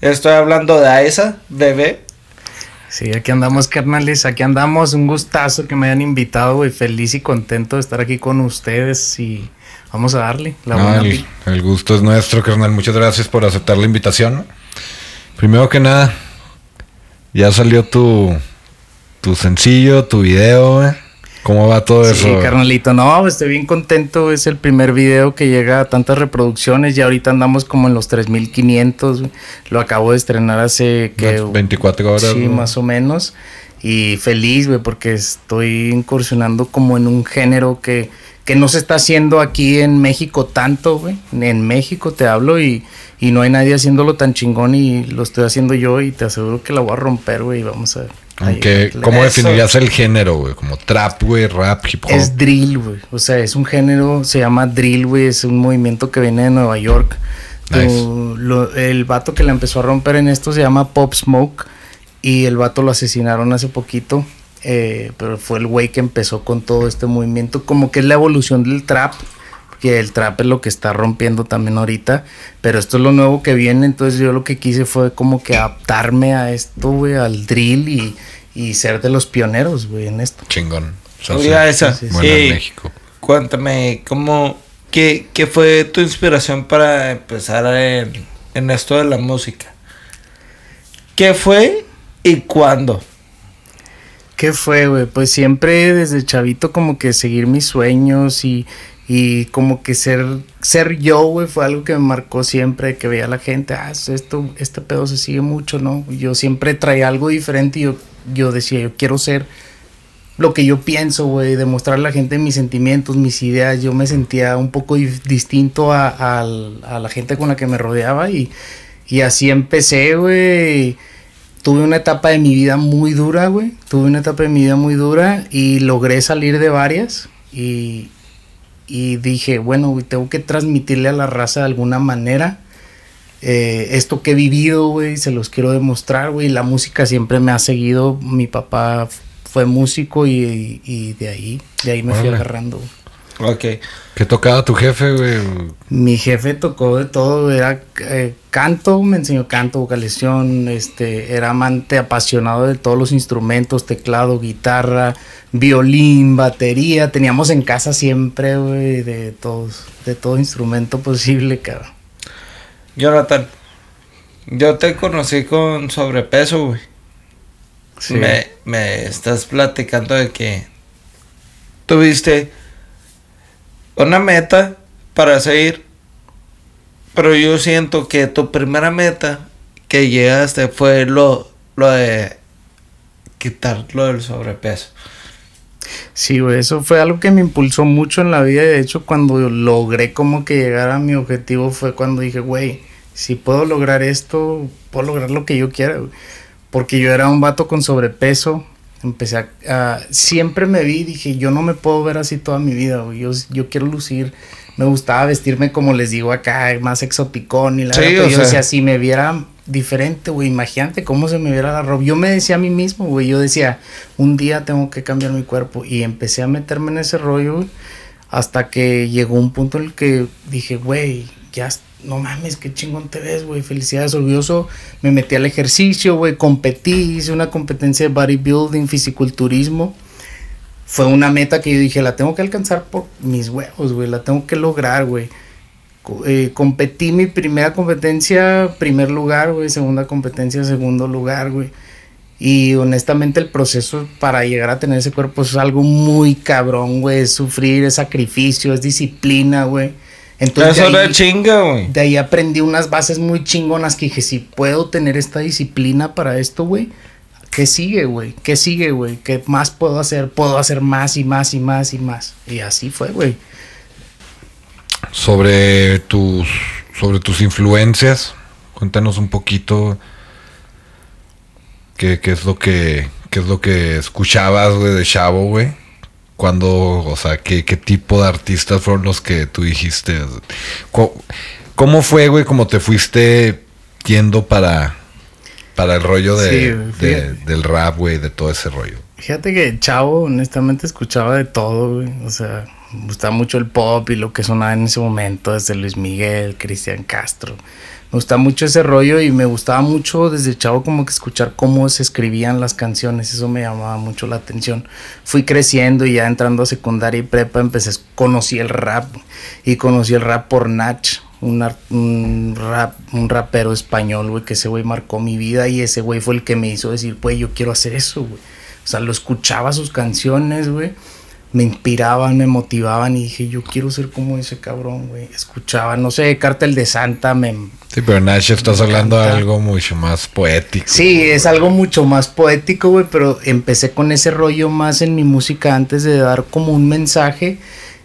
Estoy hablando de Aisa, bebé. Sí, aquí andamos, carnales, aquí andamos. Un gustazo que me hayan invitado, güey. Feliz y contento de estar aquí con ustedes y vamos a darle la No, buena el, el gusto es nuestro, carnal. Muchas gracias por aceptar la invitación. Primero que nada, ya salió tu, tu sencillo, tu video, güey. ¿Cómo va todo Sí, eso? carnalito, no, estoy bien contento. Es el primer video que llega a tantas reproducciones y ahorita andamos como en los 3500. güey. Lo acabo de estrenar hace que Unas 24 horas. Sí, ¿no? más o menos. Y feliz, güey, porque estoy incursionando como en un género que, que no se está haciendo aquí en México tanto, güey. En México te hablo y, y no hay nadie haciéndolo tan chingón y lo estoy haciendo yo y te aseguro que la voy a romper, güey. Vamos a... a Aunque. ¿cómo definirías el género, güey? Como trap, güey, rap, hip hop. Es drill, güey. O sea, es un género, se llama drill, güey. Es un movimiento que viene de Nueva York. Nice. Tu- lo- el vato que la empezó a romper en esto se llama Pop Smoke. Y el vato lo asesinaron hace poquito. eh, pero fue el güey que empezó con todo este movimiento. Como que es la evolución del trap. Que el trap es lo que está rompiendo también ahorita. Pero esto es lo nuevo que viene. Entonces yo lo que quise fue como que adaptarme a esto, güey, al drill y, y ser de los pioneros, güey, en esto. Chingón. O sea, Oye, sí, Aisa, sí, sí. bueno en sí. México. Cuéntame, ¿cómo, qué, qué fue tu inspiración para empezar en, en esto de la música? ¿Qué fue y cuándo? ¿Qué fue, güey? Pues siempre desde chavito como que seguir mis sueños y, y como que ser, ser yo, güey, fue algo que me marcó siempre, que veía a la gente, ah, esto, este pedo se sigue mucho, ¿no? Yo siempre traía algo diferente y yo, yo decía, yo quiero ser lo que yo pienso, güey, demostrarle a la gente mis sentimientos, mis ideas. Yo me sentía un poco distinto a, a la gente con la que me rodeaba y, y así empecé, güey. Tuve una etapa de mi vida muy dura, güey. Tuve una etapa de mi vida muy dura y logré salir de varias y, y dije, bueno, güey, tengo que transmitirle a la raza de alguna manera. eh, esto que he vivido, güey, se los quiero demostrar, güey. La música siempre me ha seguido. Mi papá fue músico y, y de ahí, de ahí me fui Órale. agarrando. güey. Ok. ¿Qué tocaba tu jefe, güey? Mi jefe tocó de todo, era eh, canto, me enseñó canto, vocalización, este, era amante apasionado de todos los instrumentos, teclado, guitarra, violín, batería, teníamos en casa siempre, güey, de todos, de todo instrumento posible, cabrón. Jonathan, yo te conocí con sobrepeso, güey. Sí. Me, me estás platicando de que tuviste una meta para seguir, pero yo siento que tu primera meta que llegaste fue lo, de quitar lo del sobrepeso. Sí, eso fue algo que me impulsó mucho en la vida. De hecho, cuando logré como que llegar a mi objetivo fue cuando dije, güey, si puedo lograr esto, puedo lograr lo que yo quiera. Porque yo era un vato con sobrepeso. Empecé a, a- Siempre me vi y dije, yo no me puedo ver así toda mi vida, güey. Yo, yo quiero lucir. Me gustaba vestirme como les digo acá, más exoticón y la Sí, verdad, pero yo sea. decía, si me viera diferente, güey, imagínate cómo se me viera la ropa. Yo me decía a mí mismo, güey, yo decía, un día tengo que cambiar mi cuerpo y empecé a meterme en ese rollo, güey, hasta que llegó un punto en el que dije, güey, ya, es- no mames, qué chingón te ves, güey, felicidades, orgulloso. Me metí al ejercicio, güey, competí, hice una competencia de bodybuilding, fisiculturismo. Fue una meta que yo dije, la tengo que alcanzar por mis huevos, güey, la tengo que lograr, güey. Eh, competí mi primera competencia, primer lugar, güey, segunda competencia, segundo lugar, güey. Y honestamente el proceso para llegar a tener ese cuerpo es algo muy cabrón, güey. Es sufrir, es sacrificio, es disciplina, güey. Entonces Eso de era ahí, chinga, güey. de ahí aprendí unas bases muy chingonas que dije, si puedo tener esta disciplina para esto, güey, ¿qué sigue, güey? ¿Qué sigue, güey? ¿Qué más puedo hacer? Puedo hacer más y más y más y más. Y así fue, güey. Sobre tus, sobre tus influencias, cuéntanos un poquito qué, qué es lo que, qué es lo que escuchabas, güey, de Chavo, güey. Cuando, o sea, qué, qué tipo de artistas fueron los que tú dijiste. ¿Cómo fue, güey, cómo te fuiste yendo para, para el rollo de, Sí, del rap, güey, de todo ese rollo? Fíjate que Chavo, honestamente, escuchaba de todo, güey. O sea, Me gustaba mucho el pop y lo que sonaba en ese momento, desde Luis Miguel, Cristian Castro. Me gustaba mucho ese rollo y me gustaba mucho desde chavo como que escuchar cómo se escribían las canciones. Eso me llamaba mucho la atención. Fui creciendo y ya entrando a secundaria y prepa empecé, conocí el rap y conocí el rap por Nach. Un rap, un rapero español, güey, que ese güey marcó mi vida y ese güey fue el que me hizo decir, güey, yo quiero hacer eso, güey. O sea, lo escuchaba sus canciones, güey. Me inspiraban, me motivaban y dije, yo quiero ser como ese cabrón, güey. Escuchaba, no sé, Cártel de Santa, me... Sí, pero Nash estás hablando de algo mucho más poético. Sí, es algo mucho más poético, güey, pero empecé con ese rollo más en mi música antes de dar como un mensaje.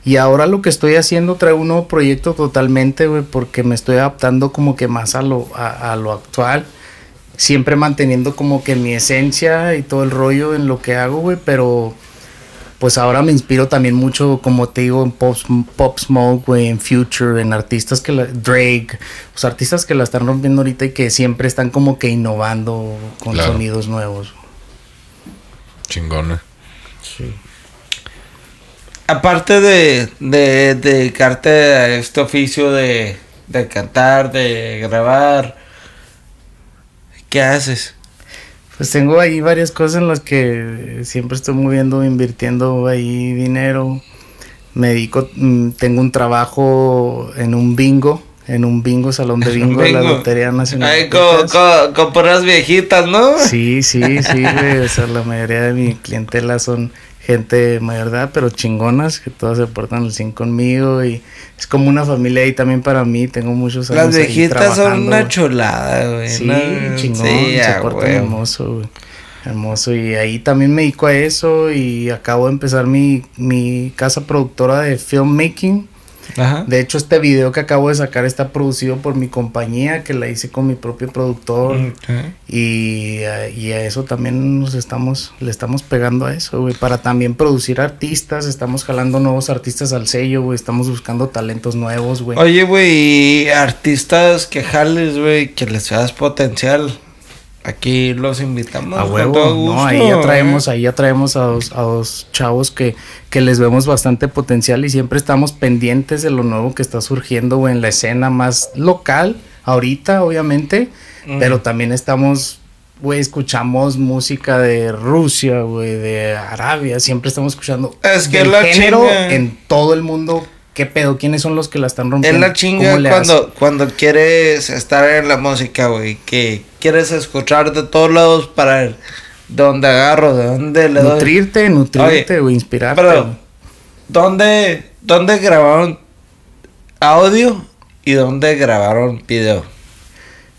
Y ahora lo que estoy haciendo, traigo un nuevo proyecto totalmente, güey, porque me estoy adaptando como que más a lo, a, a lo actual. Siempre manteniendo como que mi esencia y todo el rollo en lo que hago, güey, pero pues ahora me inspiro también mucho, como te digo, en Pop, Pop Smoke, güey, en Future, en artistas que la, Drake, pues artistas que la están rompiendo ahorita y que siempre están como que innovando con Claro. sonidos nuevos. Chingona. Aparte de, de dedicarte a este oficio de, de cantar, de grabar, ¿qué haces? Pues tengo ahí varias cosas en las que siempre estoy moviendo, invirtiendo ahí dinero. Me dedico, mm, tengo un trabajo en un bingo, en un bingo, salón de bingo, de la. Lotería Nacional. Ay, con, con, con puras viejitas, ¿no? Sí, sí, sí, güey. O sea, la mayoría de mi clientela son gente mayor de edad, pero chingonas, que todas se portan al 100 conmigo y es como una familia ahí también para mí. Tengo muchos años Las viejitas son una güey. chulada, güey. Sí, ¿no? chingón, Sí, se portan hermoso, güey. Hermoso. Y ahí también me dedico a eso y acabo de empezar mi, mi casa productora de filmmaking. Ajá. De hecho, este video que acabo de sacar está producido por mi compañía, que la hice con mi propio productor. Ok. Y, eh, y a eso también nos estamos, le estamos pegando a eso, güey. Para también producir artistas, estamos jalando nuevos artistas al sello, güey. Estamos buscando talentos nuevos, güey. Oye, güey, y artistas que jales, güey, que les veas potencial. Aquí los invitamos. A con huevo, todo gusto, no, ahí ya traemos, ¿eh? ahí ya traemos a dos, a dos chavos que, que les vemos bastante potencial y siempre estamos pendientes de lo nuevo que está surgiendo, güey, en la escena más local, ahorita, obviamente, Mm. pero también estamos, güey, escuchamos música de Rusia, güey, de Arabia, siempre estamos escuchando Es que del la género chinga. en todo el mundo. ¿Qué pedo? ¿Quiénes son los que la están Es rompiendo? la chinga ¿Cómo le cuando, cuando quieres estar en la música, güey. Que quieres escuchar de todos lados para ver de dónde agarro, de dónde le doy. Nutrirte, nutrirte, güey, inspirarte. Pero. ¿dónde, ¿dónde grabaron audio y dónde grabaron video?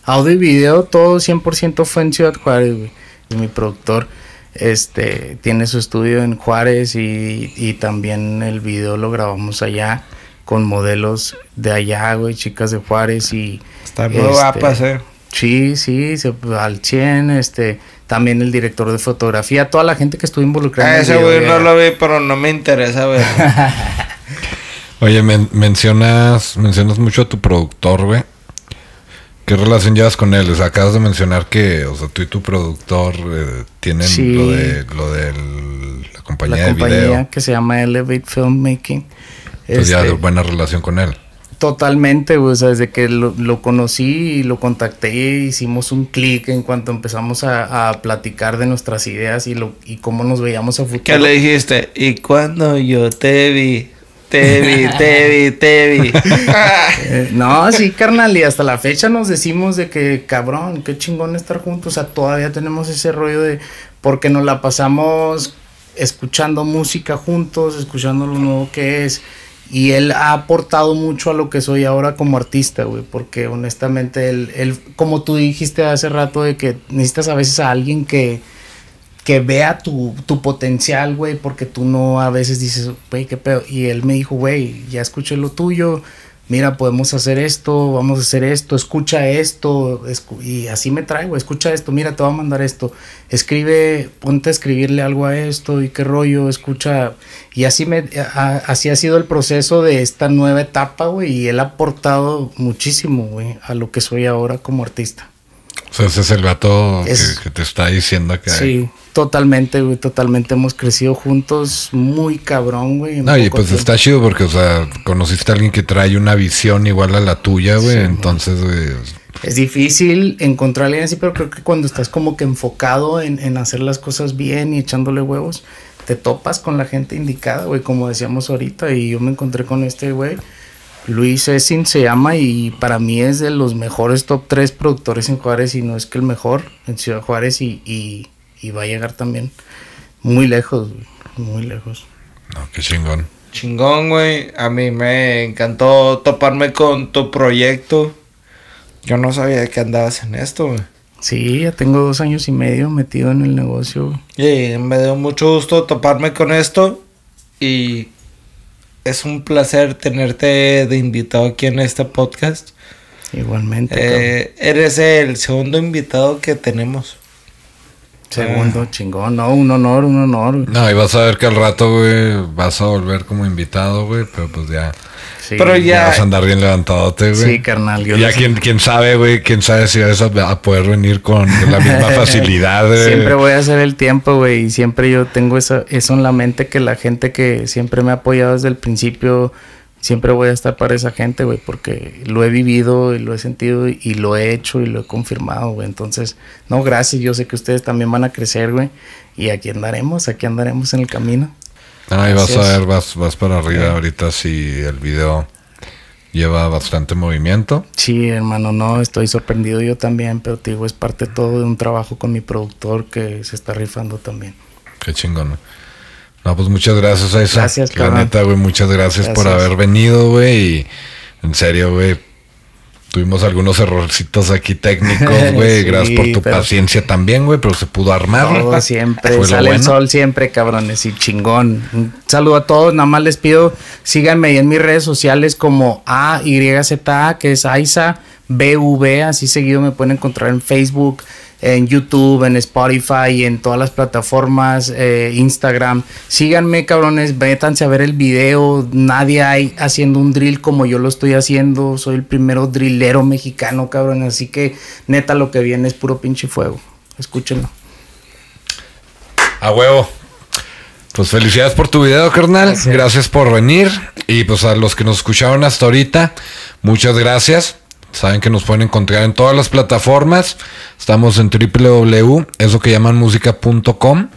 Audio y video, todo 100% fue en Ciudad Juárez, güey. Y mi productor este, tiene su estudio en Juárez y, y también el video lo grabamos allá con modelos de allá, güey, chicas de Juárez y... Está muy este, guapas, eh. Sí, sí, se, al 100, este, también el director de fotografía, toda la gente que estuvo involucrada en el ese video, güey no lo vi, pero no me interesa ver. Oye, men- mencionas, mencionas mucho a tu productor, güey. ¿Qué relación llevas con él? O sea, acabas de mencionar que, o sea, tú y tu productor eh, tienen Sí. lo de lo de la compañía la de compañía video. que se llama Elevate Filmmaking. Entonces ya Este, hay buena relación con él. Totalmente. O sea, desde que lo, lo conocí y lo contacté, hicimos un clic en cuanto empezamos a, a platicar de nuestras ideas y, lo, y cómo nos veíamos a futuro. ¿Qué le dijiste? Y cuando yo te vi, te vi, te vi, te vi. Eh, no, sí, carnal, y hasta la fecha nos decimos de que, cabrón, qué chingón estar juntos. O sea, todavía tenemos ese rollo de, porque nos la pasamos escuchando música juntos, escuchando lo nuevo que es. Y él ha aportado mucho a lo que soy ahora como artista, güey, porque honestamente él, él, como tú dijiste hace rato, de que necesitas a veces a alguien que, que vea tu, tu potencial, güey, porque tú no a veces dices, güey, qué pedo. Y él me dijo, güey, ya escuché lo tuyo, mira, podemos hacer esto, vamos a hacer esto, escucha esto, escu- y así me traigo, escucha esto, mira, te voy a mandar esto, escribe, ponte a escribirle algo a esto y qué rollo, escucha, y así me, a- así ha sido el proceso de esta nueva etapa, güey, y él ha aportado muchísimo, güey, a lo que soy ahora como artista. O sea, ese es el vato Es- que, que te está diciendo que Sí, Totalmente, güey, totalmente. Hemos crecido juntos muy cabrón, güey. No, y pues tiempo. está chido porque, o sea, conociste a alguien que trae una visión igual a la tuya, güey. entonces, güey. Es difícil encontrar a alguien así, pero creo que cuando estás como que enfocado en, en hacer las cosas bien y echándole huevos, te topas con la gente indicada, güey, como decíamos ahorita. Y yo me encontré con este güey. Luis Essin se llama y para mí es de los mejores top 3 productores en Juárez y no es que el mejor en Ciudad Juárez y, y, y va a llegar también muy lejos, muy lejos. No, qué chingón. Chingón, güey. A mí me encantó toparme con tu proyecto. Yo no sabía que andabas en esto, güey. Sí, ya tengo dos años y medio metido en el negocio. Y me dio mucho gusto toparme con esto. Y es un placer tenerte de invitado aquí en este podcast. Igualmente. Eh, eres el segundo invitado que tenemos. Segundo, chingón, no, un honor, un honor. güey. No, y vas a ver que al rato, güey, vas a volver como invitado, güey, pero pues ya, Sí, Pero ya ya- vas a andar bien levantadote, güey. Sí, carnal. Yo ya quién, quién sabe, güey, quién sabe si vas a, a poder venir con la misma facilidad, güey. Siempre voy a hacer el tiempo, güey, y siempre yo tengo eso, eso en la mente que la gente que siempre me ha apoyado desde el principio, siempre voy a estar para esa gente, güey, porque lo he vivido y lo he sentido y, y lo he hecho y lo he confirmado, güey. Entonces, no, gracias, yo sé que ustedes también van a crecer, güey, y aquí andaremos, aquí andaremos en el camino. Ahí vas a ver, vas, vas para arriba ahorita si el video lleva bastante movimiento. Sí, hermano, no, estoy sorprendido yo también, pero te digo, es parte todo de un trabajo con mi productor que se está rifando también. Qué chingón. güey. No, pues muchas gracias a esa. Gracias, La neta, güey, muchas gracias, por haber venido, güey. Y en serio, güey. Tuvimos algunos errorcitos aquí técnicos, güey. Sí, gracias por tu pero- paciencia también, güey, pero se pudo armar. Todo siempre, Fue sale el sol siempre, cabrones, y chingón. Un saludo a todos, nada más les pido, síganme ahí en mis redes sociales como AYZA, que es Aiza BV, así seguido me pueden encontrar en Facebook, en YouTube, en Spotify, en todas las plataformas, eh, Instagram. Síganme, cabrones, métanse a ver el video. Nadie hay haciendo un drill como yo lo estoy haciendo. Soy el primero drillero mexicano, cabrón. Así que, neta, lo que viene es puro pinche fuego. Escúchenlo. A huevo. Pues felicidades por tu video, carnal. Gracias. Gracias. por venir. Y pues a los que nos escucharon hasta ahorita, muchas gracias. Saben que nos pueden encontrar en todas las plataformas. Estamos en www, eso que llaman música.com.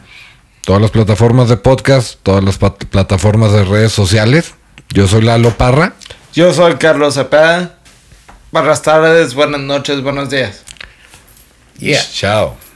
Todas las plataformas de podcast, todas las plataformas de redes sociales. Yo soy Lalo Parra. Yo soy Carlos Cepeda. Buenas tardes, buenas noches, buenos días. Yeah. Chao.